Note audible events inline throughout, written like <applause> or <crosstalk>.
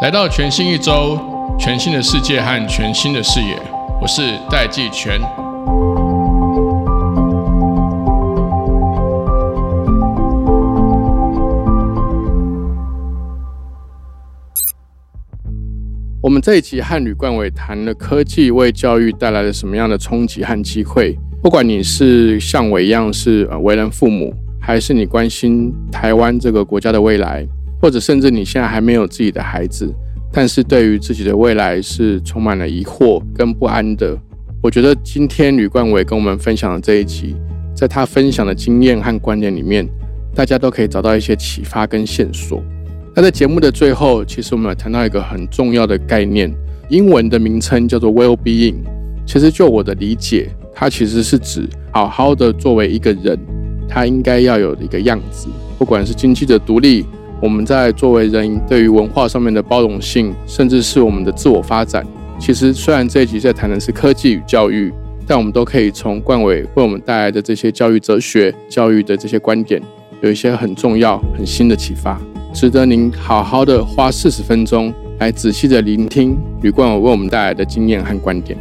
来到全新一周，全新的世界和全新的视野，我是戴季全。我们这一集和吕冠伟谈了科技为教育带来了什么样的冲击和机会。不管你是像我一样是呃为人父母，还是你关心台湾这个国家的未来，或者甚至你现在还没有自己的孩子，但是对于自己的未来是充满了疑惑跟不安的，我觉得今天吕冠伟跟我们分享的这一集，在他分享的经验和观点里面，大家都可以找到一些启发跟线索。那在节目的最后，其实我们谈到一个很重要的概念，英文的名称叫做 well-being。其实就我的理解，它其实是指好好的作为一个人，他应该要有的一个样子。不管是经济的独立，我们在作为人对于文化上面的包容性，甚至是我们的自我发展。其实虽然这一集在谈的是科技与教育，但我们都可以从冠伟为我们带来的这些教育哲学、教育的这些观点，有一些很重要、很新的启发，值得您好好的花四十分钟来仔细的聆听吕冠伟为我们带来的经验和观点。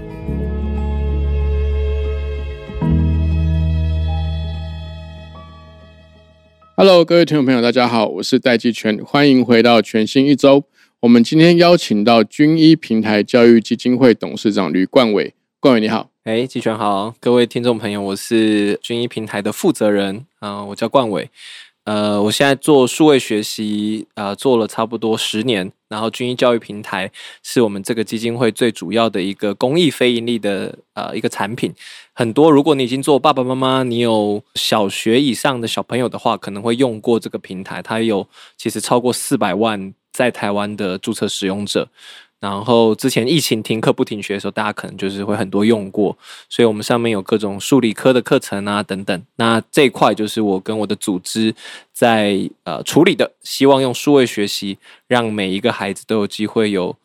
Hello，各位听众朋友，大家好，我是戴季全，欢迎回到全新一周。我们今天邀请到军医平台教育基金会董事长吕冠伟，冠伟你好。哎，季全好，各位听众朋友，我是军医平台的负责人啊，我叫冠伟。呃，我现在做数位学习，呃，做了差不多十年。然后，军医教育平台是我们这个基金会最主要的一个公益非盈利的呃一个产品。很多，如果你已经做爸爸妈妈，你有小学以上的小朋友的话，可能会用过这个平台。它有其实超过四百万在台湾的注册使用者。然后之前疫情停课不停学的时候，大家可能就是会很多用过，所以我们上面有各种数理科的课程啊等等。那这一块就是我跟我的组织在呃处理的，希望用数位学习，让每一个孩子都有机会有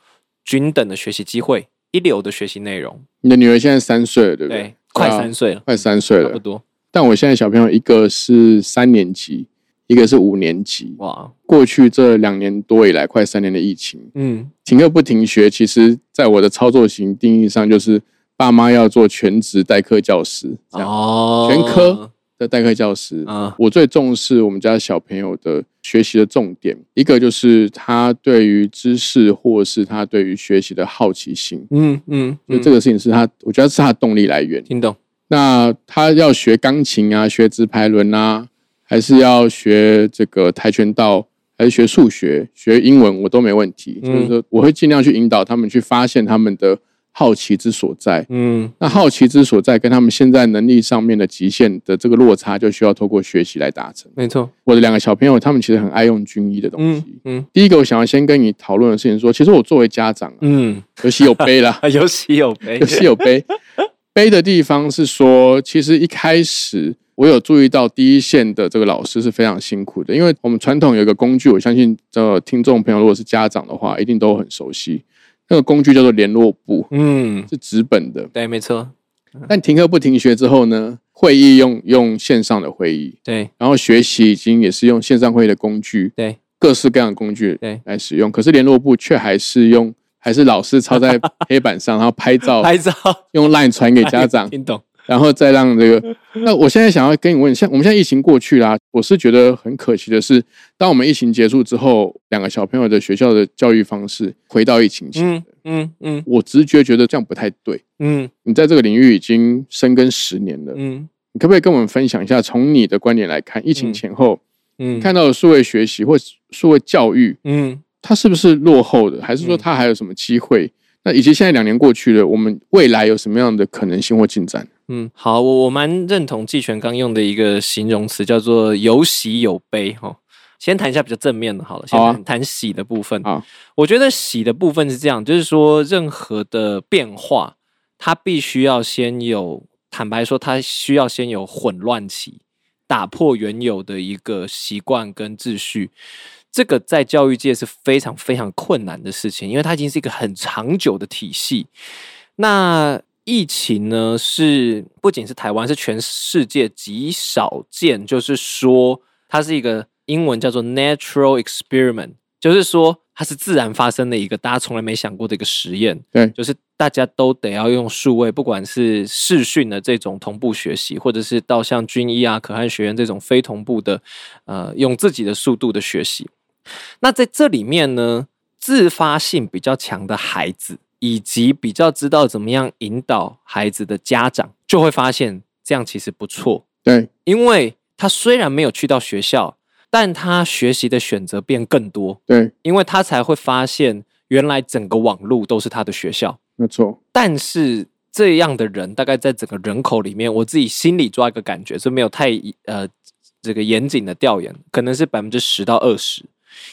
均等的学习机会，一流的学习内容。你的女儿现在三岁了，对不对？快三岁了，快三岁了，差不多。但我现在小朋友一个是三年级。一个是五年级哇，过去这两年多以来，快三年的疫情，嗯，停课不停学，其实在我的操作型定义上，就是爸妈要做全职代课教师，哦，全科的代课教师。啊，我最重视我们家小朋友的学习的重点，一个就是他对于知识或是他对于学习的好奇心，嗯嗯，就这个事情是他，我觉得是他的动力来源。听懂？那他要学钢琴啊，学直排轮啊。还是要学这个跆拳道，还是学数学、学英文，我都没问题。就是说，我会尽量去引导他们去发现他们的好奇之所在。嗯，那好奇之所在跟他们现在能力上面的极限的这个落差，就需要透过学习来达成。没错，我的两个小朋友，他们其实很爱用军医的东西。嗯，第一个我想要先跟你讨论的事情，说，其实我作为家长，嗯，有喜有悲啦，<laughs> 有喜有悲，有喜有悲。悲的地方是说，其实一开始。我有注意到第一线的这个老师是非常辛苦的，因为我们传统有一个工具，我相信这听众朋友如果是家长的话，一定都很熟悉。那个工具叫做联络簿，嗯，是纸本的，对，没错。但停课不停学之后呢，会议用用线上的会议，对，然后学习已经也是用线上会议的工具，对，各式各样的工具，对，来使用。可是联络簿却还是用，还是老师抄在 <laughs> 黑板上，然后拍照，拍照，用 LINE 传给家长，<laughs> 听懂？然后再让这个，那我现在想要跟你问，像我们现在疫情过去啦，我是觉得很可惜的是，当我们疫情结束之后，两个小朋友的学校的教育方式回到疫情前，嗯嗯嗯，我直觉觉得这样不太对，嗯，你在这个领域已经深耕十年了，嗯，你可不可以跟我们分享一下，从你的观点来看，疫情前后，嗯，看到的数位学习或数位教育，嗯，它是不是落后的，还是说它还有什么机会？那以及现在两年过去了，我们未来有什么样的可能性或进展？嗯，好，我我蛮认同季全刚用的一个形容词，叫做有喜有悲哈。先谈一下比较正面的，好了，先谈喜的部分啊。我觉得喜的部分是这样，就是说任何的变化，它必须要先有，坦白说，它需要先有混乱期，打破原有的一个习惯跟秩序。这个在教育界是非常非常困难的事情，因为它已经是一个很长久的体系。那疫情呢是不仅是台湾，是全世界极少见，就是说它是一个英文叫做 natural experiment，就是说它是自然发生的一个大家从来没想过的一个实验。对就是大家都得要用数位，不管是视讯的这种同步学习，或者是到像军医啊、可汗学院这种非同步的，呃，用自己的速度的学习。那在这里面呢，自发性比较强的孩子，以及比较知道怎么样引导孩子的家长，就会发现这样其实不错，对因为他虽然没有去到学校，但他学习的选择变更多，对，因为他才会发现原来整个网络都是他的学校。没错，但是这样的人，大概在整个人口里面，我自己心里抓一个感觉，是没有太呃这个严谨的调研，可能是百分之十到二十。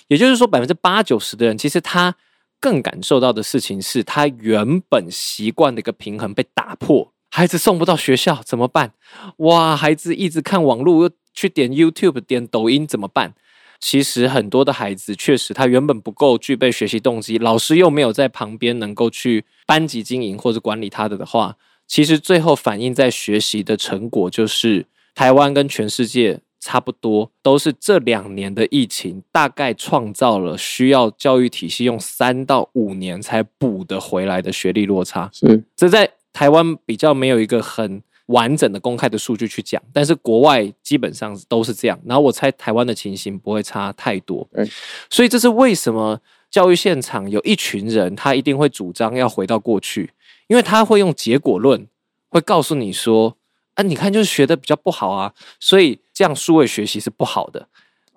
也就是说，百分之八九十的人，其实他更感受到的事情是他原本习惯的一个平衡被打破。孩子送不到学校怎么办？哇，孩子一直看网络，又去点 YouTube、点抖音怎么办？其实很多的孩子确实他原本不够具备学习动机，老师又没有在旁边能够去班级经营或者管理他的的话，其实最后反映在学习的成果就是台湾跟全世界差不多，都是这两年的疫情大概创造了需要教育体系用三到五年才补得回来的学历落差。是这在台湾比较没有一个很完整的公开的数据去讲，但是国外基本上都是这样。然后我猜台湾的情形不会差太多对，所以这是为什么教育现场有一群人他一定会主张要回到过去，因为他会用结果论，会告诉你说啊，你看就是学的比较不好啊，所以这样数位学习是不好的。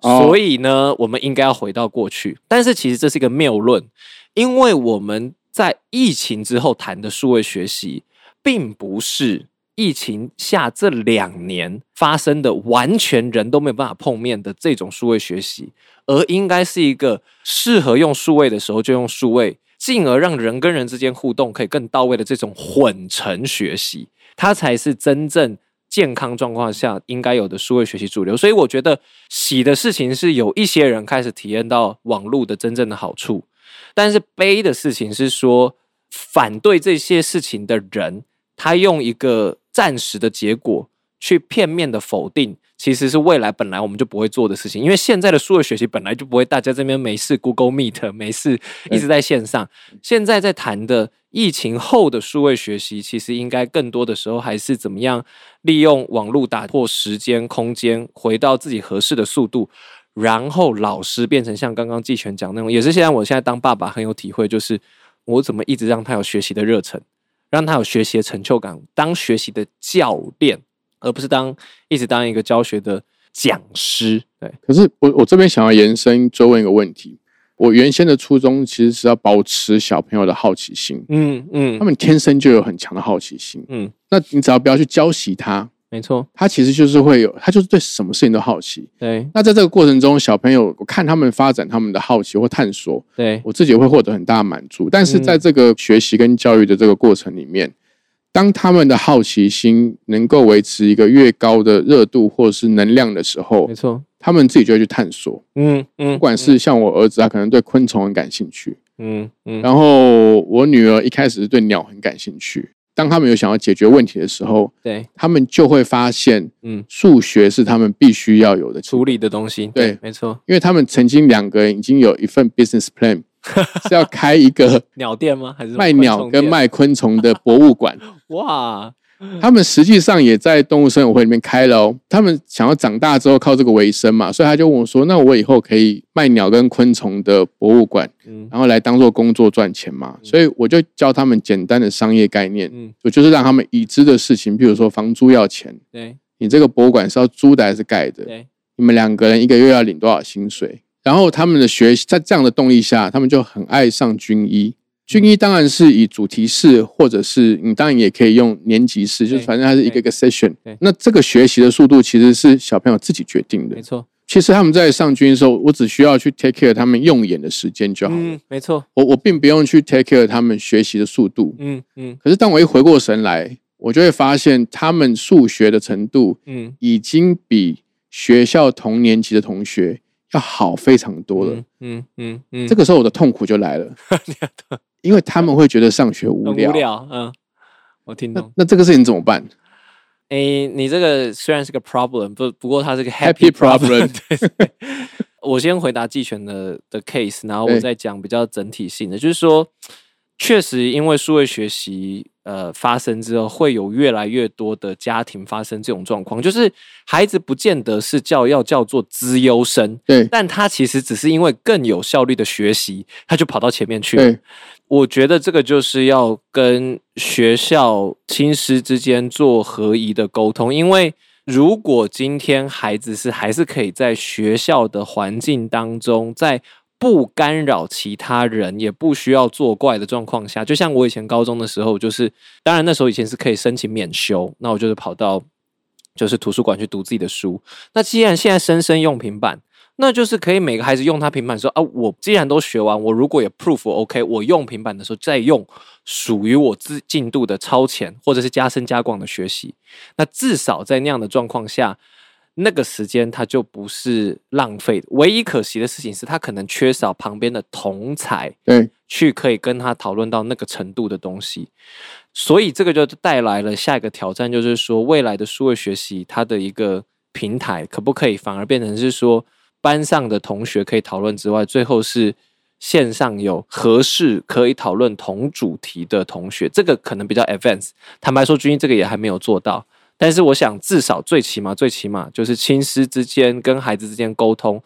哦所以呢，我们应该要回到过去。但是其实这是一个谬论，因为我们在疫情之后谈的数位学习，并不是疫情下这两年发生的完全人都没有办法碰面的这种数位学习，而应该是一个适合用数位的时候就用数位，进而让人跟人之间互动可以更到位的这种混成学习，它才是真正。健康状况下应该有的数位学习主流，所以我觉得喜的事情是有一些人开始体验到网络的真正的好处，但是悲的事情是说，反对这些事情的人，他用一个暂时的结果去片面的否定，其实是未来本来我们就不会做的事情。因为现在的数位学习本来就不会大家这边没事 Google Meet 没事一直在线上，现在在谈的疫情后的数位学习，其实应该更多的时候还是怎么样利用网络打破时间空间，回到自己合适的速度。然后老师变成像刚刚季全讲那种，也是现在我现在当爸爸很有体会，就是我怎么一直让他有学习的热忱，让他有学习的成就感，当学习的教练，而不是当一直当一个教学的讲师。对，可是我我这边想要延伸追问一个问题，我原先的初衷其实是要保持小朋友的好奇心，嗯嗯他们天生就有很强的好奇心，嗯，那你只要不要去教习他，没错，他其实就是会有，他就是对什么事情都好奇。对那在这个过程中，小朋友我看他们发展他们的好奇或探索，对我自己也会获得很大的满足。但是在这个学习跟教育的这个过程里面，当他们的好奇心能够维持一个越高的热度或是能量的时候没，错，他们自己就会去探索。嗯嗯，不管是像我儿子，啊可能对昆虫很感兴趣，嗯嗯。然后我女儿一开始是对鸟很感兴趣。当他们有想要解决问题的时候，对。他们就会发现，嗯。数学是他们必须要有的处理的东西，对没错，因为他们曾经两个人已经有一份 business plan，<laughs> 是要开一个 <laughs> 鸟店吗？还是卖鸟跟卖昆虫的博物馆。<laughs> 哇？他们实际上也在动物生友会里面开了哦。他们想要长大之后靠这个为生嘛，所以他就问我说：“那我以后可以卖鸟跟昆虫的博物馆，嗯然后来当做工作赚钱嘛？”所以我就教他们简单的商业概念，嗯，我就是让他们已知的事情，比如说房租要钱，对你这个博物馆是要租的还是盖的？对，你们两个人一个月要领多少薪水？然后他们的学习在这样的动力下，他们就很爱上军医。军医当然是以主题式，或者是你当然也可以用年级式，就是反正它是一个一个 session 对。那这个学习的速度其实是小朋友自己决定的没。错，其实他们在上军的时候，我只需要去 take care 他们用眼的时间就好了。嗯，没错，我我并不用去 take care 他们学习的速度。嗯嗯可是当我一回过神来，我就会发现他们数学的程度嗯已经比学校同年级的同学要好非常多了。嗯嗯嗯，这个时候我的痛苦就来了，<laughs> 因为他们会觉得上学无聊。很无聊，嗯我听懂。那那这个事情怎么办？诶，你这个虽然是个 problem，不不过它是个 Happy problem。<laughs> 我先回答季权的的 case，然后我再讲比较整体性的，就是说，确实因为数位学习呃发生之后，会有越来越多的家庭发生这种状况，就是孩子不见得是叫要叫做资优生，对但他其实只是因为更有效率的学习，他就跑到前面去了。我觉得这个就是要跟学校亲师之间做合宜的沟通，因为如果今天孩子是还是可以在学校的环境当中，在不干扰其他人，也不需要作怪的状况下，就像我以前高中的时候，就是当然那时候以前是可以申请免修，那我就是跑到就是图书馆去读自己的书。那既然现在生生用平板，那就是可以每个孩子用他平板说啊，我既然都学完，我如果也 proof OK，我用平板的时候再用属于我自进度的超前或者是加深加广的学习，那至少在那样的状况下，那个时间它就不是浪费的。唯一可惜的事情是他可能缺少旁边的同才，对去可以跟他讨论到那个程度的东西，所以这个就带来了下一个挑战，就是说未来的数位学习它的一个平台可不可以反而变成是说班上的同学可以讨论之外，最后是线上有合适可以讨论同主题的同学，这个可能比较 advanced。坦白说，军医这个也还没有做到。但是我想，至少最起码最起码就是亲师之间跟孩子之间沟通，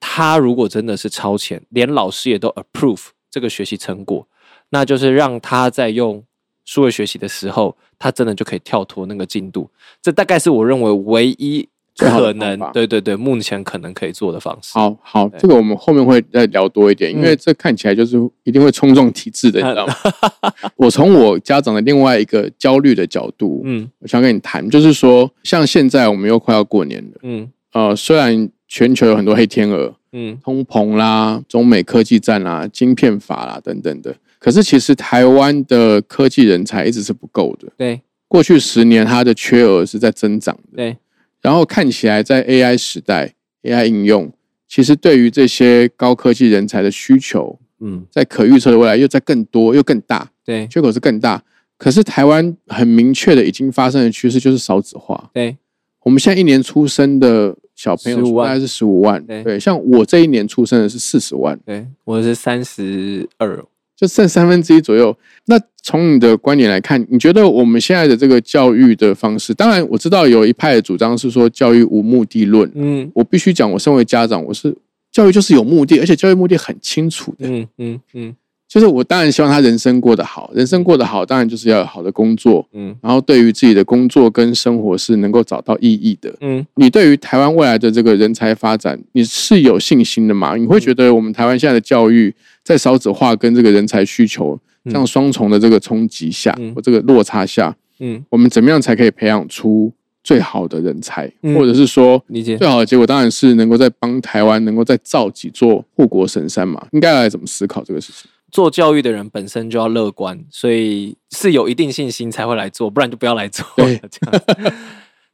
他如果真的是超前，连老师也都 approve 这个学习成果，那就是让他在用数位学习的时候，他真的就可以跳脱那个进度。这大概是我认为唯一可能对对对，目前可能可以做的方式。好好，对这个我们后面会再聊多一点，因为嗯这看起来就是一定会冲撞体制的，你知道吗？<laughs> 我从我家长的另外一个焦虑的角度，嗯我想跟你谈，就是说，像现在我们又快要过年了，嗯呃，虽然全球有很多黑天鹅，嗯通膨啦、中美科技战啦、晶片法啦等等的，可是其实台湾的科技人才一直是不够的。对过去十年，它的缺额是在增长的。对，然后看起来在 AI 时代，AI 应用其实对于这些高科技人才的需求，嗯在可预测的未来又在更多又更大，对缺口是更大。可是台湾很明确的已经发生的趋势就是少子化。对我们现在一年出生的小朋友大概是十五万，对对，像我这一年出生的是四十万，对，我是三十二。就剩三分之一左右。那从你的观点来看，你觉得我们现在的这个教育的方式，当然我知道有一派的主张是说教育无目的论，嗯我必须讲，我身为家长，我是教育就是有目的，而且教育目的很清楚的。嗯嗯嗯就是我当然希望他人生过得好，人生过得好，当然就是要有好的工作，嗯然后对于自己的工作跟生活是能够找到意义的。嗯你对于台湾未来的这个人才发展，你是有信心的吗？你会觉得我们台湾现在的教育在少子化跟这个人才需求这样双重的这个冲击下，嗯或这个落差下，嗯，我们怎么样才可以培养出最好的人才，嗯或者是说理解最。好的结果当然是能够在帮台湾能够再造几座护国神山嘛？应该来怎么思考这个事情？做教育的人本身就要乐观，所以是有一定信心才会来做，不然就不要来做这样子。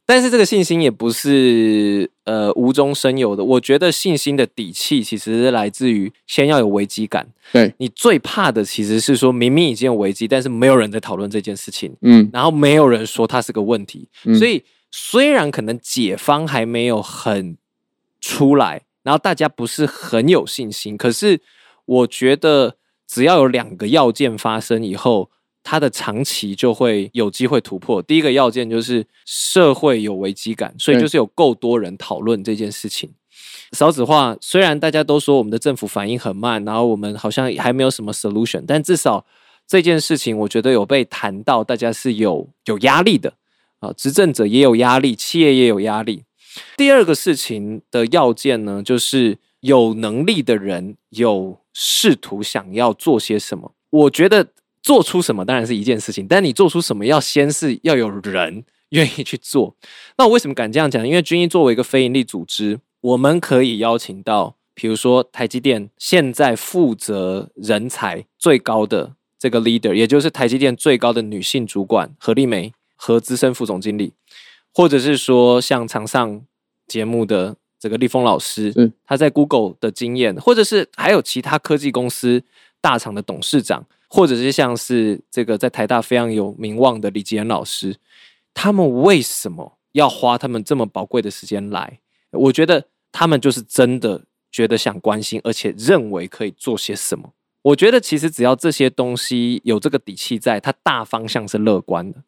但是这个信心也不是呃无中生有的，我觉得信心的底气其实是来自于先要有危机感。对，你最怕的其实是说明明已经有危机，但是没有人在讨论这件事情，嗯。然后没有人说它是个问题，嗯。所以虽然可能解方还没有很出来，然后大家不是很有信心，可是我觉得只要有两个要件发生以后，它的长期就会有机会突破。第一个要件就是社会有危机感，所以就是有够多人讨论这件事情。少子化虽然大家都说我们的政府反应很慢，然后我们好像还没有什么 solution，但至少这件事情我觉得有被谈到，大家是有有压力的啊，执政者也有压力，企业也有压力。第二个事情的要件呢，就是有能力的人有试图想要做些什么。我觉得做出什么当然是一件事情，但你做出什么要先是要有人愿意去做。那我为什么敢这样讲？因为军医作为一个非营利组织，我们可以邀请到，比如说台积电现在负责人才最高的这个 leader，也就是台积电最高的女性主管何丽梅和资深副总经理，或者是说像场上节目的这个立峰老师嗯，他在 Google 的经验，或者是还有其他科技公司大厂的董事长，或者是像是这个在台大非常有名望的李吉恩老师，他们为什么要花他们这么宝贵的时间来？我觉得他们就是真的觉得想关心，而且认为可以做些什么。我觉得其实只要这些东西有这个底气在，它大方向是乐观的。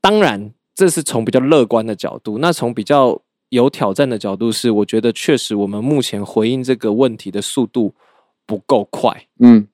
当然，这是从比较乐观的角度。那从比较有挑战的角度是，我觉得确实我们目前回应这个问题的速度不够快。嗯。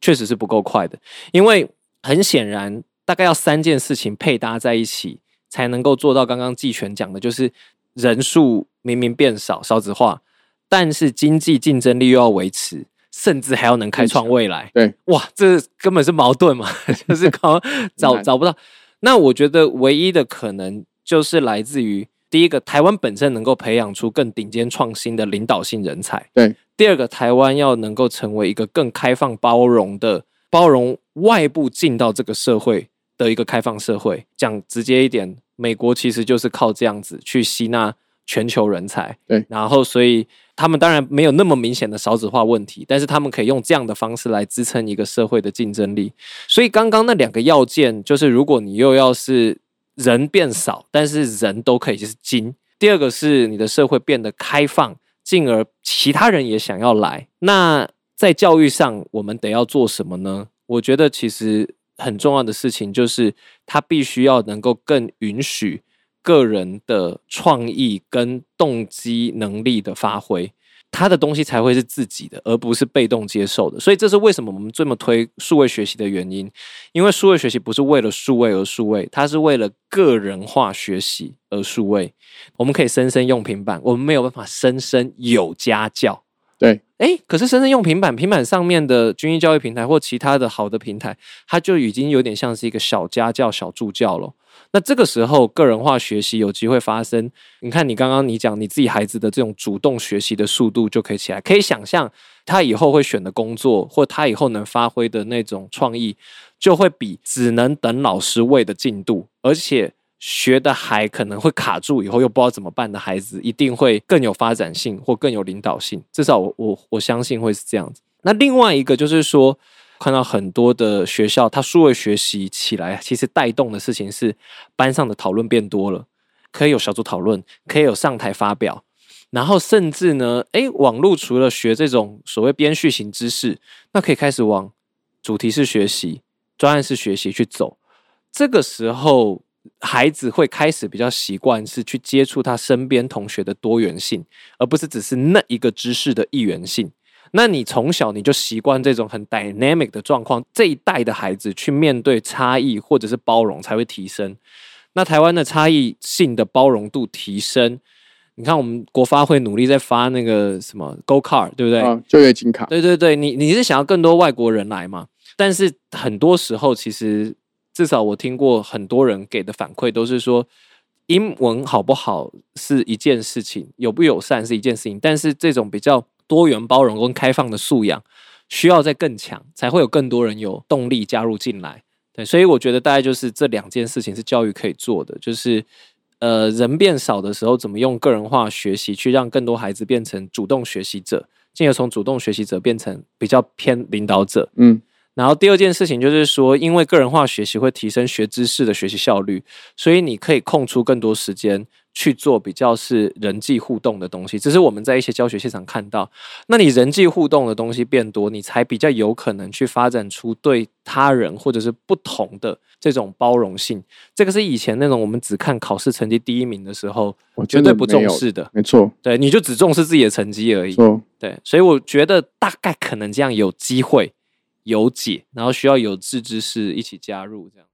确实是不够快的，因为很显然，大概要三件事情配搭在一起，才能够做到刚刚季全讲的，就是人数明明变少，少子化，但是经济竞争力又要维持，甚至还要能开创未来。对，哇，这根本是矛盾嘛，<laughs> 就是搞 <laughs> 找找不到。那我觉得唯一的可能就是来自于第一个，台湾本身能够培养出更顶尖创新的领导性人才。对。第二个，台湾要能够成为一个更开放、包容的、包容外部进到这个社会的一个开放社会。讲直接一点，美国其实就是靠这样子去吸纳全球人才。对，然后所以他们当然没有那么明显的少子化问题，但是他们可以用这样的方式来支撑一个社会的竞争力。所以刚刚那两个要件，就是如果你又要是人变少，但是人都可以就是精；第二个是你的社会变得开放。进而其他人也想要来，那在教育上我们得要做什么呢？我觉得其实很重要的事情就是，他必须要能够更允许个人的创意跟动机能力的发挥。他的东西才会是自己的，而不是被动接受的。所以这是为什么我们这么推数位学习的原因。因为数位学习不是为了数位而数位，它是为了个人化学习而数位。我们可以深深用平板，我们没有办法深深有家教。对，哎，可是深深用平板，平板上面的军医教育平台或其他的好的平台，它就已经有点像是一个小家教、小助教了。那这个时候，个人化学习有机会发生。你看，你刚刚你讲你自己孩子的这种主动学习的速度就可以起来，可以想象他以后会选的工作，或他以后能发挥的那种创意，就会比只能等老师喂的进度，而且学的还可能会卡住，以后又不知道怎么办的孩子，一定会更有发展性或更有领导性。至少我我我相信会是这样子。那另外一个就是说。看到很多的学校，它数位学习起来，其实带动的事情是班上的讨论变多了，可以有小组讨论，可以有上台发表，然后甚至呢，诶，网络除了学这种所谓编序型知识，那可以开始往主题式学习、专案式学习去走。这个时候，孩子会开始比较习惯是去接触他身边同学的多元性，而不是只是那一个知识的一元性。那你从小你就习惯这种很 dynamic 的状况，这一代的孩子去面对差异或者是包容才会提升。那台湾的差异性的包容度提升，你看我们国发会努力在发那个什么 Go Car，对不对？就业金卡。对对对，你你是想要更多外国人来嘛？但是很多时候，其实至少我听过很多人给的反馈都是说，英文好不好是一件事情，友不友善是一件事情，但是这种比较。多元包容跟开放的素养需要再更强，才会有更多人有动力加入进来。对，所以我觉得大概就是这两件事情是教育可以做的，就是呃人变少的时候，怎么用个人化学习去让更多孩子变成主动学习者，进而从主动学习者变成比较偏领导者。嗯。然后第二件事情就是说，因为个人化学习会提升学知识的学习效率，所以你可以空出更多时间去做比较是人际互动的东西。只是我们在一些教学现场看到。那你人际互动的东西变多，你才比较有可能去发展出对他人或者是不同的这种包容性。这个是以前那种我们只看考试成绩第一名的时候，我绝对不重视的。没错，对，你就只重视自己的成绩而已。对，所以我觉得大概可能这样有机会。有解，然后需要有志之士一起加入，这样。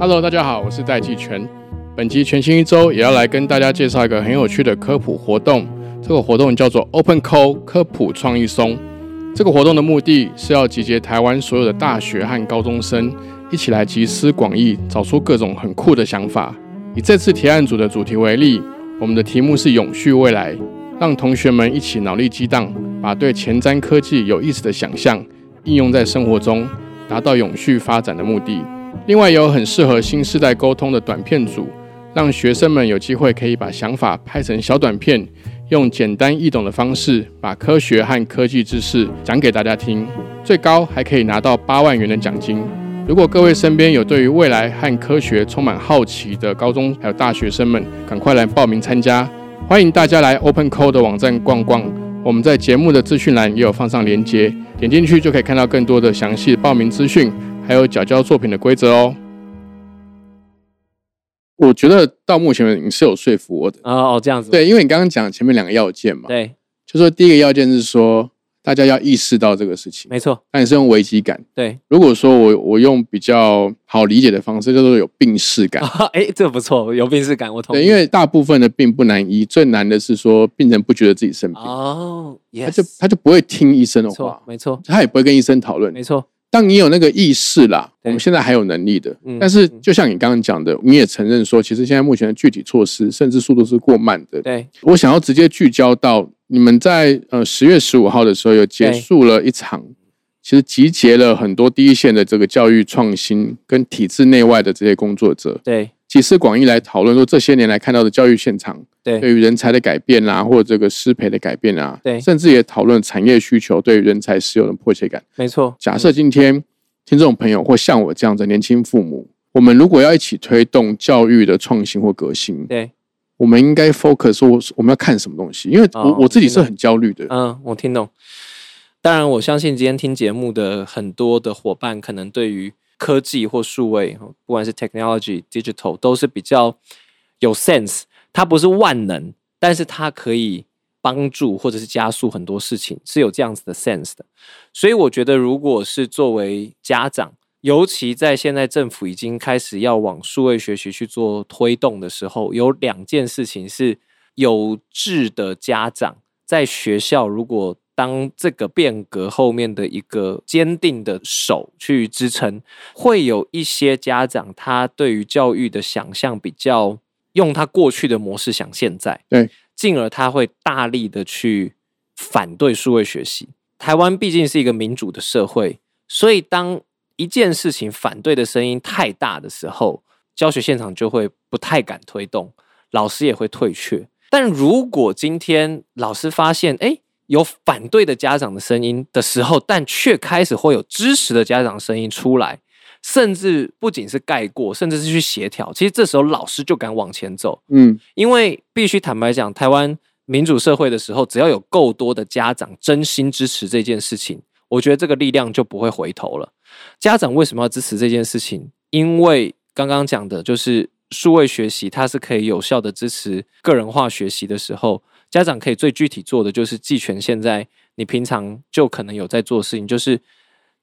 Hello，大家好，我是戴季全。本集全新一周也要来跟大家介绍一个很有趣的科普活动。这个活动叫做 Open Co 科普创意松。这个活动的目的是要集结台湾所有的大学和高中生，一起来集思广益，找出各种很酷的想法。以这次提案组的主题为例，我们的题目是永续未来。让同学们一起脑力激荡，把对前瞻科技有意思的想象应用在生活中，达到永续发展的目的。另外，有很适合新时代沟通的短片组，让学生们有机会可以把想法拍成小短片，用简单易懂的方式把科学和科技知识讲给大家听，最高还可以拿到八万元的奖金。如果各位身边有对于未来和科学充满好奇的高中还有大学生们，赶快来报名参加！欢迎大家来 Open Code 的网站逛逛，我们在节目的资讯栏也有放上链接，点进去就可以看到更多的详细报名资讯，还有缴交作品的规则哦。我觉得到目前为止你是有说服我的，哦哦，这样子，对，因为你刚刚讲前面两个要件嘛，对，就说第一个要件是说大家要意识到这个事情，没错，那你是用危机感。对，如果说我我用比较好理解的方式，叫做有病视感。<laughs> 哎，这个不错，有病视感，我同意。对，因为大部分的病不难医，最难的是说病人不觉得自己生病，哦他就，yes，他就不会听医生的没错话，，没错，他也不会跟医生讨论。没错，当你有那个意识啦，我们现在还有能力的。嗯，但是就像你刚刚讲的，你也承认说，其实现在目前的具体措施甚至速度是过慢的。对，我想要直接聚焦到你们在呃十月十五号的时候有结束了一场，其实集结了很多第一线的这个教育创新跟体制内外的这些工作者，对，集思广益来讨论说这些年来看到的教育现场对，对于人才的改变啊，或者这个师培的改变啊，对甚至也讨论产业需求对于人才使用的迫切感。没错。假设今天听众朋友或像我这样的年轻父母，我们如果要一起推动教育的创新或革新，对，我们应该 focus 说我们要看什么东西？因为我、哦我自己是很焦虑的。嗯，我听懂。当然，我相信今天听节目的很多的伙伴，可能对于科技或数位，不管是 technology、digital，都是比较有 sense。它不是万能，但是它可以帮助或者是加速很多事情，是有这样子的 sense 的。所以我觉得，如果是作为家长，尤其在现在政府已经开始要往数位学习去做推动的时候，有两件事情是有志的家长在学校，如果当这个变革后面的一个坚定的手去支撑，会有一些家长他对于教育的想象比较用他过去的模式想现在，对，进而他会大力的去反对数位学习。台湾毕竟是一个民主的社会，所以当一件事情反对的声音太大的时候，教学现场就会不太敢推动，老师也会退却。但如果今天老师发现，哎，有反对的家长的声音的时候，但却开始会有支持的家长声音出来，甚至不仅是盖过，甚至是去协调。其实这时候老师就敢往前走，嗯，因为必须坦白讲，台湾民主社会的时候，只要有够多的家长真心支持这件事情，我觉得这个力量就不会回头了。家长为什么要支持这件事情？因为刚刚讲的就是数位学习，它是可以有效的支持个人化学习的时候，家长可以最具体做的就是寄权现在你平常就可能有在做事情，就是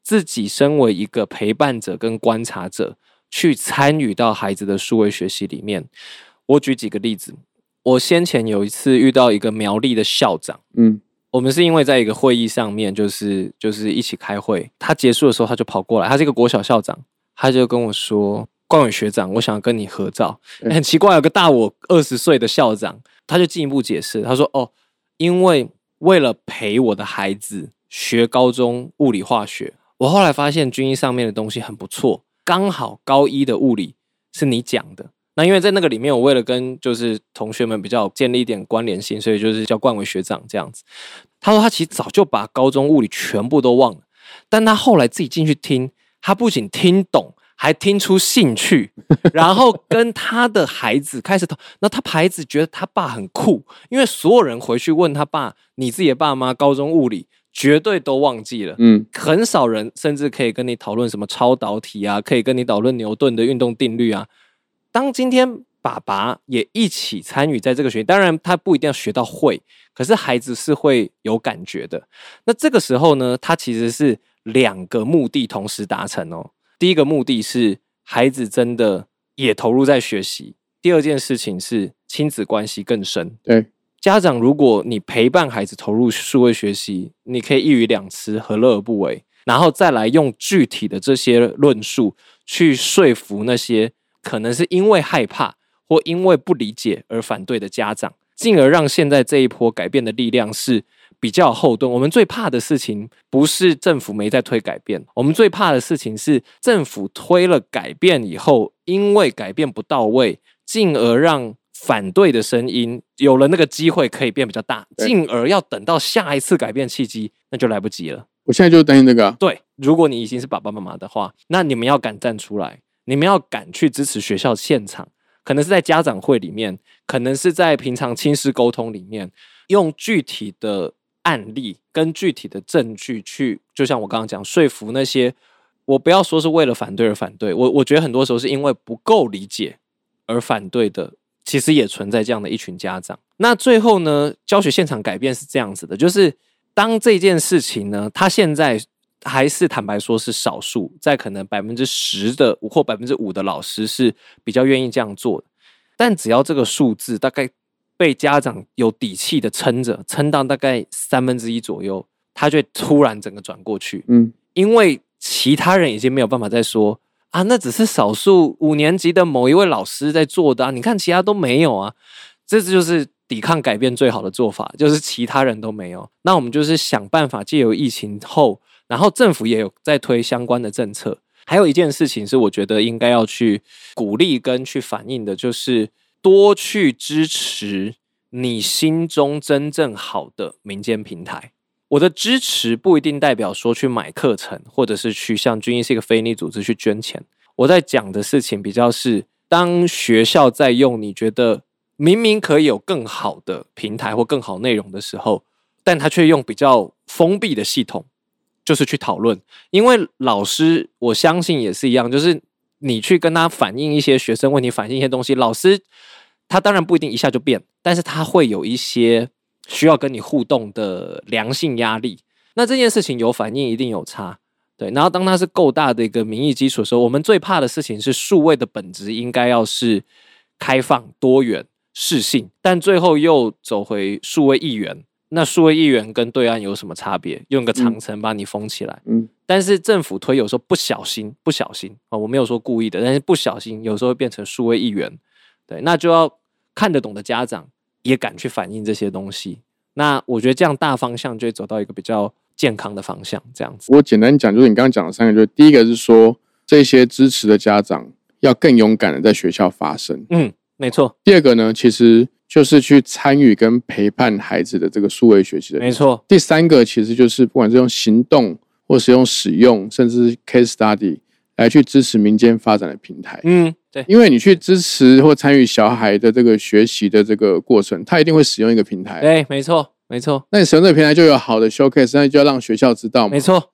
自己身为一个陪伴者跟观察者，去参与到孩子的数位学习里面。我举几个例子，我先前有一次遇到一个苗栗的校长。嗯，我们是因为在一个会议上面，就是就是一起开会，他结束的时候他就跑过来，他是一个国小校长，他就跟我说：“冠伟学长，我想要跟你合照。嗯很奇怪，有个大我二十岁的校长，他就进一步解释，他说：“哦，因为为了陪我的孩子学高中物理化学，我后来发现军医上面的东西很不错，刚好高一的物理是你讲的。”那因为在那个里面，我为了跟就是同学们比较建立一点关联性，所以就是叫冠伟学长这样子。他说他其实早就把高中物理全部都忘了，但他后来自己进去听，他不仅听懂，还听出兴趣，<laughs> 然后跟他的孩子开始讨。那他孩子觉得他爸很酷，因为所有人回去问他爸，你自己的爸妈高中物理绝对都忘记了。嗯，很少人甚至可以跟你讨论什么超导体啊，可以跟你讨论牛顿的运动定律啊。当今天爸爸也一起参与在这个学习，当然他不一定要学到会，可是孩子是会有感觉的。那这个时候呢，他其实是两个目的同时达成哦。第一个目的是孩子真的也投入在学习，第二件事情是亲子关系更深。对，家长，如果你陪伴孩子投入数位学习，你可以一语两词，何乐而不为？然后再来用具体的这些论述去说服那些可能是因为害怕或因为不理解而反对的家长，进而让现在这一波改变的力量是比较后盾。我们最怕的事情不是政府没在推改变，我们最怕的事情是政府推了改变以后，因为改变不到位，进而让反对的声音有了那个机会可以变比较大，进而要等到下一次改变契机，那就来不及了。我现在就是担心这个、啊，对，如果你已经是爸爸妈妈的话，那你们要敢站出来，你们要敢去支持学校现场，可能是在家长会里面，可能是在平常亲师沟通里面，用具体的案例跟具体的证据去，就像我刚刚讲，说服那些我不要说是为了反对而反对，我我觉得很多时候是因为不够理解而反对的，其实也存在这样的一群家长。那最后呢，教学现场改变是这样子的，就是当这件事情呢，他现在还是坦白说是少数，在可能百分之十的或百分之五的老师是比较愿意这样做的。但只要这个数字大概被家长有底气的撑着，撑到大概三分之一左右，他就突然整个转过去，嗯，因为其他人已经没有办法再说啊，那只是少数五年级的某一位老师在做的啊，你看其他都没有啊，这就是抵抗改变最好的做法，就是其他人都没有，那我们就是想办法借由疫情后，然后政府也有在推相关的政策。还有一件事情是，我觉得应该要去鼓励跟去反映的，就是多去支持你心中真正好的民间平台。我的支持不一定代表说去买课程，或者是去向军医是一个非利组织去捐钱。我在讲的事情比较是，当学校在用你觉得明明可以有更好的平台或更好内容的时候，但他却用比较封闭的系统。就是去讨论，因为老师我相信也是一样，就是你去跟他反映一些学生问题，反映一些东西，老师他当然不一定一下就变，但是他会有一些需要跟你互动的良性压力。那这件事情有反应，一定有差，对。然后当它是够大的一个民意基础的时候，我们最怕的事情是数位的本质应该要是开放、多元、适性，但最后又走回数位一元。那数位议员跟对岸有什么差别？用个长城把你封起来，嗯，但是政府推有时候不小心，不小心啊，我没有说故意的，但是不小心有时候会变成数位议员，对，那就要看得懂的家长也敢去反映这些东西。那我觉得这样大方向就会走到一个比较健康的方向，这样子。我简单讲，就是你刚刚讲的三个，就是第一个是说这些支持的家长要更勇敢的在学校发声，嗯，没错，第二个呢，其实就是去参与跟陪伴孩子的这个数位学习的。没错，第三个其实就是不管是用行动，或是用使用，甚至是 case study 来去支持民间发展的平台。嗯，对，因为你去支持或参与小孩的这个学习的这个过程，他一定会使用一个平台。对，没错，没错，那你使用这个平台就有好的 showcase，那就要让学校知道嘛没。错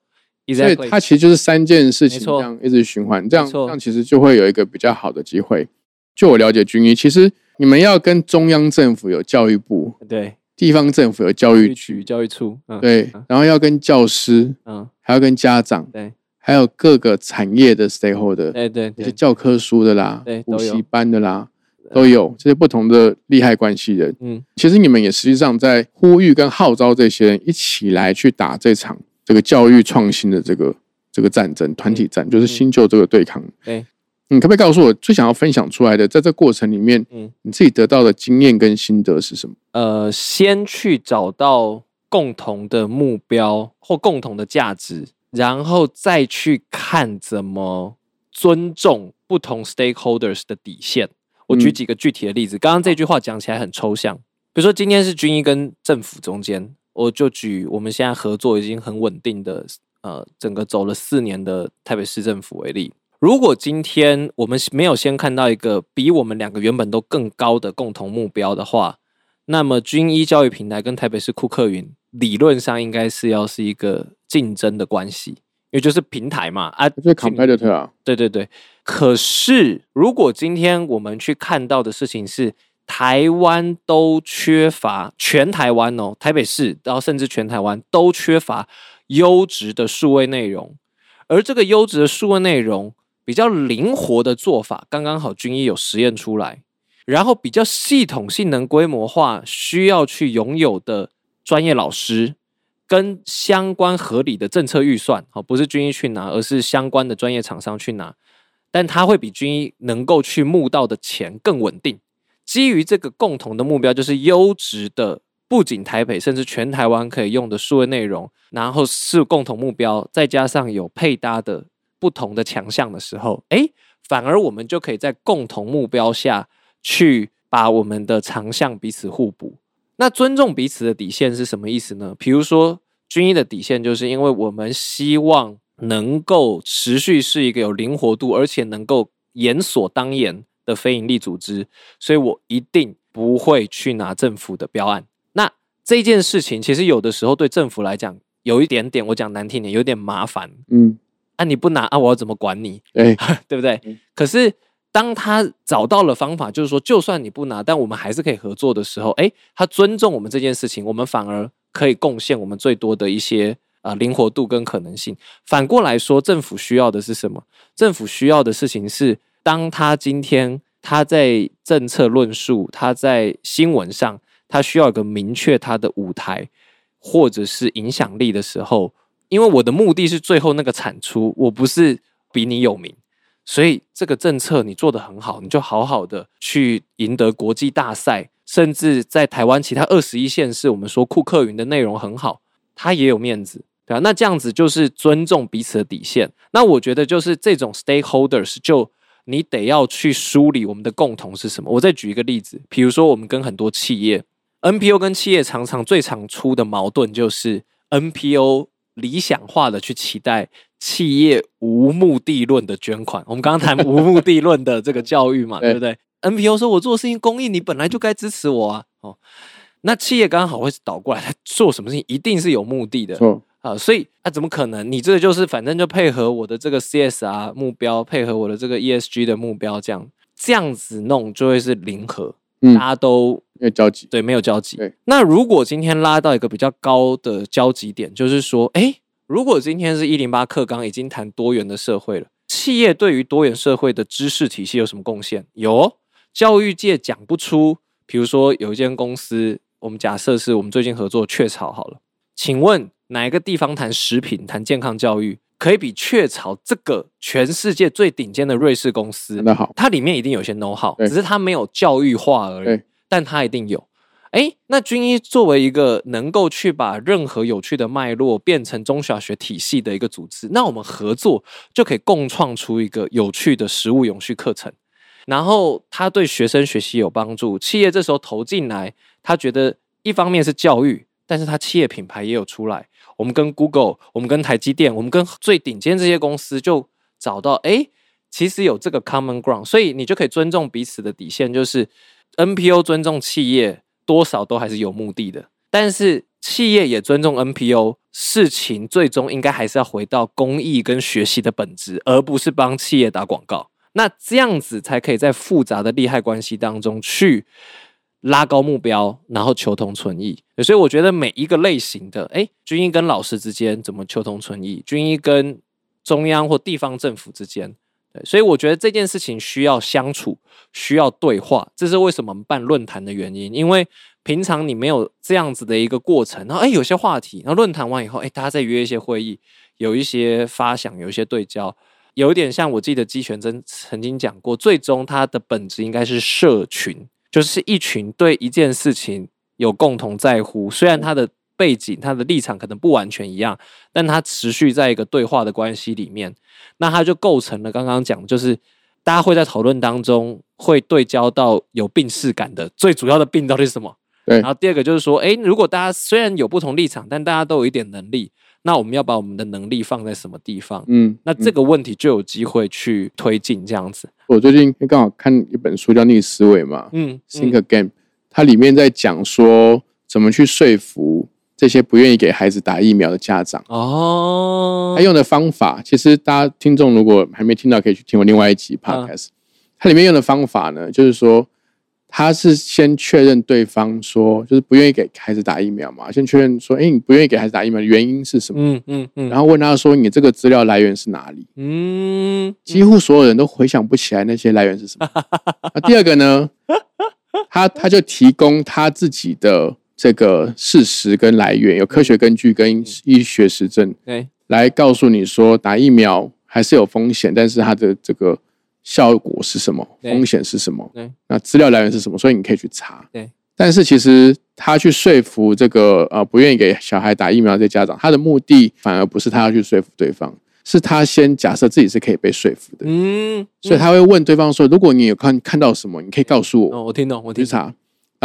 所以它其实就是三件事情这样一直循环，这样这样其实就会有一个比较好的机会。就我了解，军医其实你们要跟中央政府有教育部，对，地方政府有教育局，教育处，嗯，对，然后要跟教师，嗯，还要跟家长，对，还有各个产业的 stakeholder，对对一些，教科书的啦对，补习班的啦，都有这些不同的利害关系人。嗯，其实你们也实际上在呼吁跟号召这些人一起来去打这场这个教育创新的这个这个战争，团体战，就是新旧这个对抗。对，你可不可以告诉我最想要分享出来的，在这过程里面，嗯你自己得到的经验跟心得是什么？呃，先去找到共同的目标或共同的价值，然后再去看怎么尊重不同 stakeholders 的底线。我举嗯几个具体的例子，刚刚这句话讲起来很抽象，比如说今天是军医跟政府中间，我就举我们现在合作已经很稳定的，呃，整个走了四年的台北市政府为例。如果今天我们没有先看到一个比我们两个原本都更高的共同目标的话，那么军医教育平台跟台北市库克云理论上应该是要是一个竞争的关系，因为就是平台嘛啊，就是 competitor 啊，对对对。可是如果今天我们去看到的事情是台湾都缺乏，全台湾哦，台北市，然后甚至全台湾都缺乏优质的数位内容，而这个优质的数位内容比较灵活的做法，刚刚好军医有实验出来，然后比较系统性能规模化，需要去拥有的专业老师。跟相关合理的政策预算，好，不是军医去拿，而是相关的专业厂商去拿，但它会比军医能够去募到的钱更稳定。基于这个共同的目标，就是优质的，不仅台北，甚至全台湾可以用的数位内容，然后是共同目标，再加上有配搭的不同的强项的时候，诶，反而我们就可以在共同目标下去把我们的长项彼此互补。那尊重彼此的底线是什么意思呢？比如说，军医的底线就是因为我们希望能够持续是一个有灵活度，而且能够严所当严的非营利组织，所以我一定不会去拿政府的标案。那这件事情其实有的时候对政府来讲有一点点，我讲难听点，有点麻烦。嗯，啊，你不拿啊，我要怎么管你？对，<laughs> 对不对？嗯可是当他找到了方法，就是说，就算你不拿，但我们还是可以合作的时候，诶，他尊重我们这件事情，我们反而可以贡献我们最多的一些呃灵活度跟可能性。反过来说，政府需要的是什么？政府需要的事情是，当他今天他在政策论述，他在新闻上，他需要一个明确他的舞台或者是影响力的时候，因为我的目的是最后那个产出，我不是比你有名。所以这个政策你做得很好，你就好好的去赢得国际大赛，甚至在台湾其他二十一县市，我们说库克云的内容很好，他也有面子，对啊，那这样子就是尊重彼此的底线。那我觉得就是这种 stakeholders，就你得要去梳理我们的共同是什么。我再举一个例子，比如说我们跟很多企业，NPO 跟企业常常最常出的矛盾就是 NPO 理想化的去期待。企业无目的论的捐款，我们刚刚谈无目的论的这个教育嘛，<laughs> 对不对？NPO 说我做的事情公益，你本来就该支持我啊。哦，那企业刚好会倒过来，做什么事情一定是有目的的错，啊，所以啊，怎么可能？你这个就是反正就配合我的这个 CSR 目标，配合我的这个 ESG 的目标，这样这样子弄就会是零和，嗯大家都没有交集。对没有交集对。那如果今天拉到一个比较高的交集点，就是说，哎。如果今天是一零八课纲已经谈多元的社会了，企业对于多元社会的知识体系有什么贡献？有，教育界讲不出。比如说有一间公司，我们假设是我们最近合作雀巢好了，请问哪一个地方谈食品、谈健康教育，可以比雀巢这个全世界最顶尖的瑞士公司那？好，它里面一定有些 know how，只是它没有教育化而已对，但它一定有。哎，那军医作为一个能够去把任何有趣的脉络变成中小学体系的一个组织，那我们合作就可以共创出一个有趣的食物永续课程，然后它对学生学习有帮助，企业这时候投进来，他觉得一方面是教育，但是他企业品牌也有出来。我们跟 Google，我们跟台积电，我们跟最顶尖这些公司就找到，哎，其实有这个 common ground，所以你就可以尊重彼此的底线，就是 NPO 尊重企业。多少都还是有目的的，但是企业也尊重 NPO，事情最终应该还是要回到公益跟学习的本质，而不是帮企业打广告。那这样子才可以在复杂的利害关系当中去拉高目标，然后求同存异。所以我觉得每一个类型的，哎，军医跟老师之间怎么求同存异，军医跟中央或地方政府之间。所以我觉得这件事情需要相处，需要对话，这是为什么办论坛的原因。因为平常你没有这样子的一个过程，然后哎，有些话题，然后论坛完以后，哎，大家再约一些会议，有一些发想，有一些对焦，有一点像我记得姬全真曾经讲过，最终它的本质应该是社群，就是一群对一件事情有共同在乎，虽然它的背景、他的立场可能不完全一样，但他持续在一个对话的关系里面。那它就构成了刚刚讲，就是大家会在讨论当中会对焦到有病视感的最主要的病到底是什么？对然后第二个就是说，哎，如果大家虽然有不同立场，但大家都有一点能力，那我们要把我们的能力放在什么地方？嗯，那这个问题就有机会去推进这样子。我最近刚好看一本书叫《逆思维》嘛嗯，，Think Again，它里面在讲说怎么去说服这些不愿意给孩子打疫苗的家长。哦他，用的方法，其实大家听众如果还没听到，可以去听我另外一集 podcast。它里面用的方法呢，就是说他是先确认对方说，就是不愿意给孩子打疫苗嘛，先确认说，哎，你不愿意给孩子打疫苗的原因是什么？嗯嗯嗯，然后问他说，你这个资料来源是哪里？嗯，几乎所有人都回想不起来那些来源是什么。<laughs> 那第二个呢，他他就提供他自己的这个事实跟来源，有科学根据跟医学实证对，来告诉你说打疫苗还是有风险，但是它的这个效果是什么，对风险是什么对，那资料来源是什么，所以你可以去查。对，但是其实他去说服这个呃不愿意给小孩打疫苗的这家长，他的目的反而不是他要去说服对方，是他先假设自己是可以被说服的，嗯，所以他会问对方说：“如果你有看看到什么，你可以告诉我。哦，我听懂，我听懂。去查。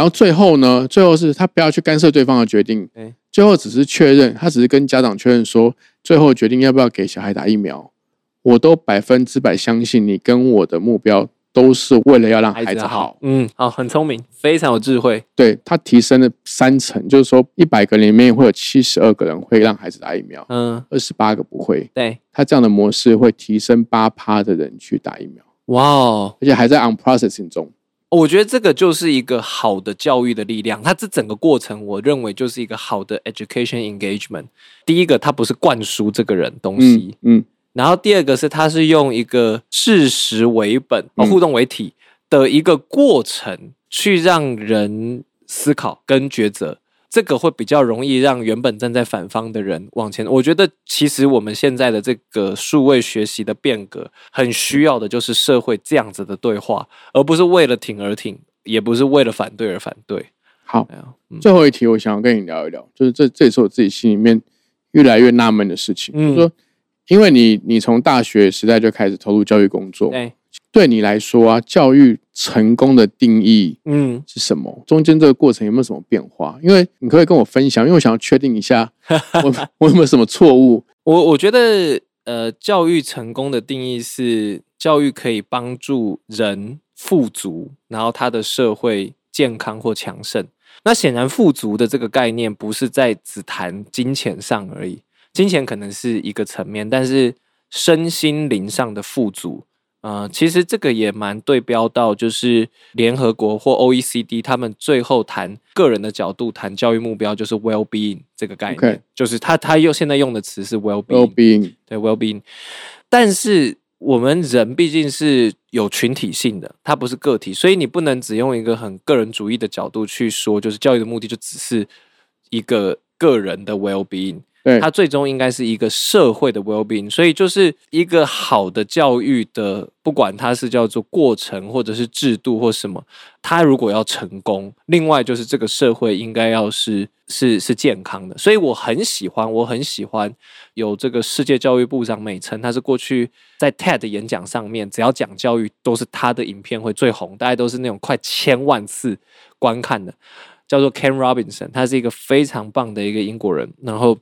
然后最后呢，最后是他不要去干涉对方的决定，哎最后只是确认，他只是跟家长确认说，最后决定要不要给小孩打疫苗，我都百分之百相信你跟我的目标都是为了要让孩子好。嗯，好，很聪明，非常有智慧。对他提升了三层，就是说一百个人里面会有七十二个人会让孩子打疫苗，嗯，二十八个不会。对，他这样的模式会提升八趴的人去打疫苗，哇哦，而且还在 on processing 中。我觉得这个就是一个好的教育的力量。它这整个过程，我认为就是一个好的 education engagement。第一个，它不是灌输这个人东西，嗯嗯，然后第二个是它是用一个事实为本、哦嗯互动为体的一个过程，去让人思考跟抉择。这个会比较容易让原本站在反方的人往前。我觉得其实我们现在的这个数位学习的变革，很需要的就是社会这样子的对话，而不是为了挺而挺，也不是为了反对而反对。好，最后一题我想要跟你聊一聊，就是这这也是我自己心里面越来越纳闷的事情，嗯就是说，因为你你从大学时代就开始投入教育工作，对，对你来说啊，教育成功的定义嗯，是什么？中间这个过程有没有什么变化？因为你可以跟我分享，因为我想要确定一下 <laughs> 我我有没有什么错误。我我觉得，呃，教育成功的定义是教育可以帮助人富足，然后他的社会健康或强盛。那显然，富足的这个概念不是在只谈金钱上而已，金钱可能是一个层面，但是身心灵上的富足，呃，其实这个也蛮对标到，就是联合国或 OECD 他们最后谈个人的角度谈教育目标，就是 well being 这个概念就是他他用现在用的词是 well well being，being，对 well being，但是我们人毕竟是有群体性的，它不是个体，所以你不能只用一个很个人主义的角度去说，就是教育的目的就只是一个个人的 well being。对。它最终应该是一个社会的 well being，所以就是一个好的教育的，不管它是叫做过程或者是制度或什么，它如果要成功，另外就是这个社会应该要是是是健康的，所以我很喜欢，我很喜欢有这个世界教育部长美称，他是过去在 TED 演讲上面，只要讲教育，都是他的影片会最红，大家都是那种快千万次观看的，叫做 Ken Robinson，他是一个非常棒的一个英国人，然后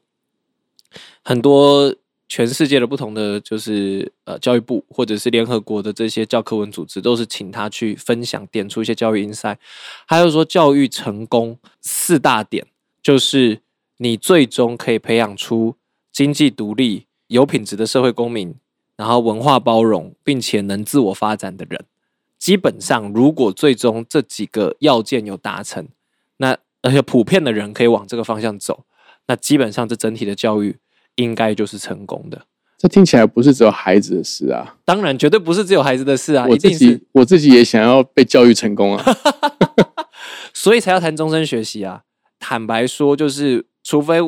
很多全世界的不同的就是呃教育部或者是联合国的这些教科文组织，都是请他去分享，点出一些教育 insight。还有说教育成功四大点，就是你最终可以培养出经济独立、有品质的社会公民，然后文化包容，并且能自我发展的人。基本上，如果最终这几个要件有达成，那而且普遍的人可以往这个方向走，那基本上这整体的教育应该就是成功的。这听起来不是只有孩子的事啊，当然，绝对不是只有孩子的事啊，我自己，我自己也想要被教育成功啊。<laughs> 所以才要谈终身学习啊。坦白说，就是除非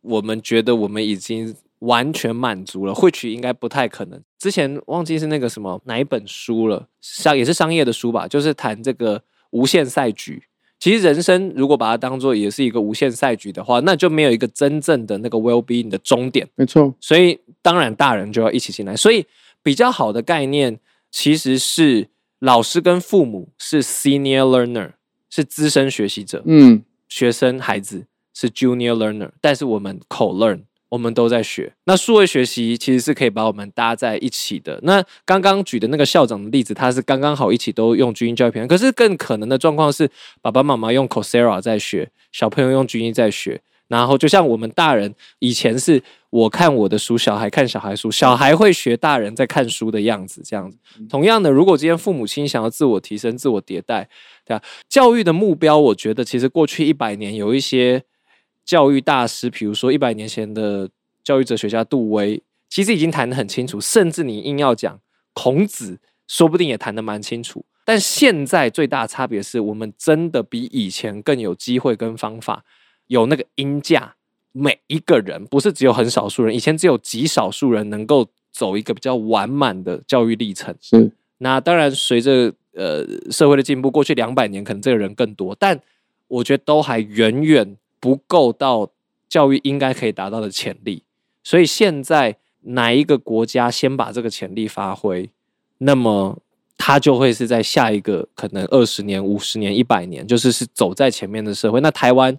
我们觉得我们已经完全满足了，或许应该不太可能。之前忘记是那个什么哪一本书了，商也是商业的书吧，就是谈这个无限赛局。其实人生如果把它当做也是一个无限赛局的话，那就没有一个真正的那个 well being 的终点。没错，所以当然大人就要一起进来。所以比较好的概念其实是老师跟父母是 senior learner，是资深学习者，嗯，学生孩子是 junior learner，但是我们口 learn。我们都在学，那数位学习其实是可以把我们搭在一起的。那刚刚举的那个校长的例子，他是刚刚好一起都用军医教育平台，可是更可能的状况是，爸爸妈妈用 Coursera 在学，小朋友用军医在学，然后就像我们大人以前是我看我的书，小孩看小孩书，小孩会学大人在看书的样子，这样子。同样的，如果今天父母亲想要自我提升、自我迭代，对吧？教育的目标，我觉得其实过去一百年有一些教育大师，比如说一百年前的教育哲学家杜威，其实已经谈得很清楚，甚至你硬要讲孔子，说不定也谈得蛮清楚。但现在最大的差别是我们真的比以前更有机会跟方法，有那个音架，每一个人不是只有很少数人，以前只有极少数人能够走一个比较完满的教育历程。是那当然，随着呃社会的进步，过去两百年可能这个人更多，但我觉得都还远远不够到教育应该可以达到的潜力。所以现在哪一个国家先把这个潜力发挥，那么它就会是在下一个可能二十年、五十年、一百年，就是是走在前面的社会。那台湾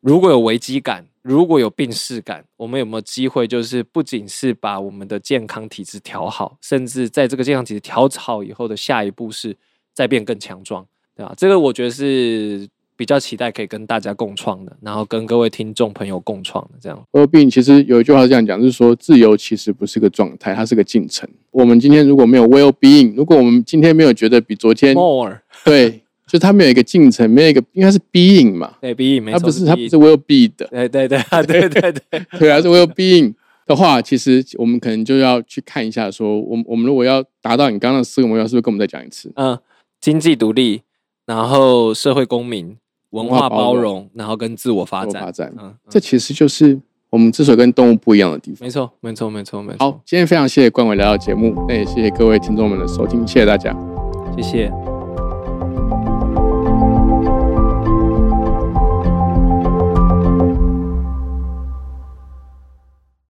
如果有危机感，如果有病逝感，我们有没有机会，就是不仅是把我们的健康体质调好，甚至在这个健康体质调好以后的下一步是再变更强壮，对吧？这个我觉得是。比较期待可以跟大家共创的，然后跟各位听众朋友共创的这样。well being 其实有一句话是这样讲，就是说自由其实不是个状态，它是个进程。我们今天如果没有 well being，如果我们今天没有觉得比昨天 more，<laughs> 对，就它没有一个进程，没有一个应该是 being 嘛，对 being，它不是它不是 well be 的，对对对对对对 <laughs> 对啊，是 well being 的话，其实我们可能就要去看一下，说我们我们如果要达到你刚刚的四个目标，是不是跟我们再讲一次？嗯，经济独立，然后社会公民。文化包容，然后跟自我发展，发展，嗯，这其实就是我们之所以跟动物不一样的地方。没错，没错，没错，没错。好，今天非常谢谢冠伟来到节目，那也谢谢各位听众们的收听，谢谢大家，谢谢。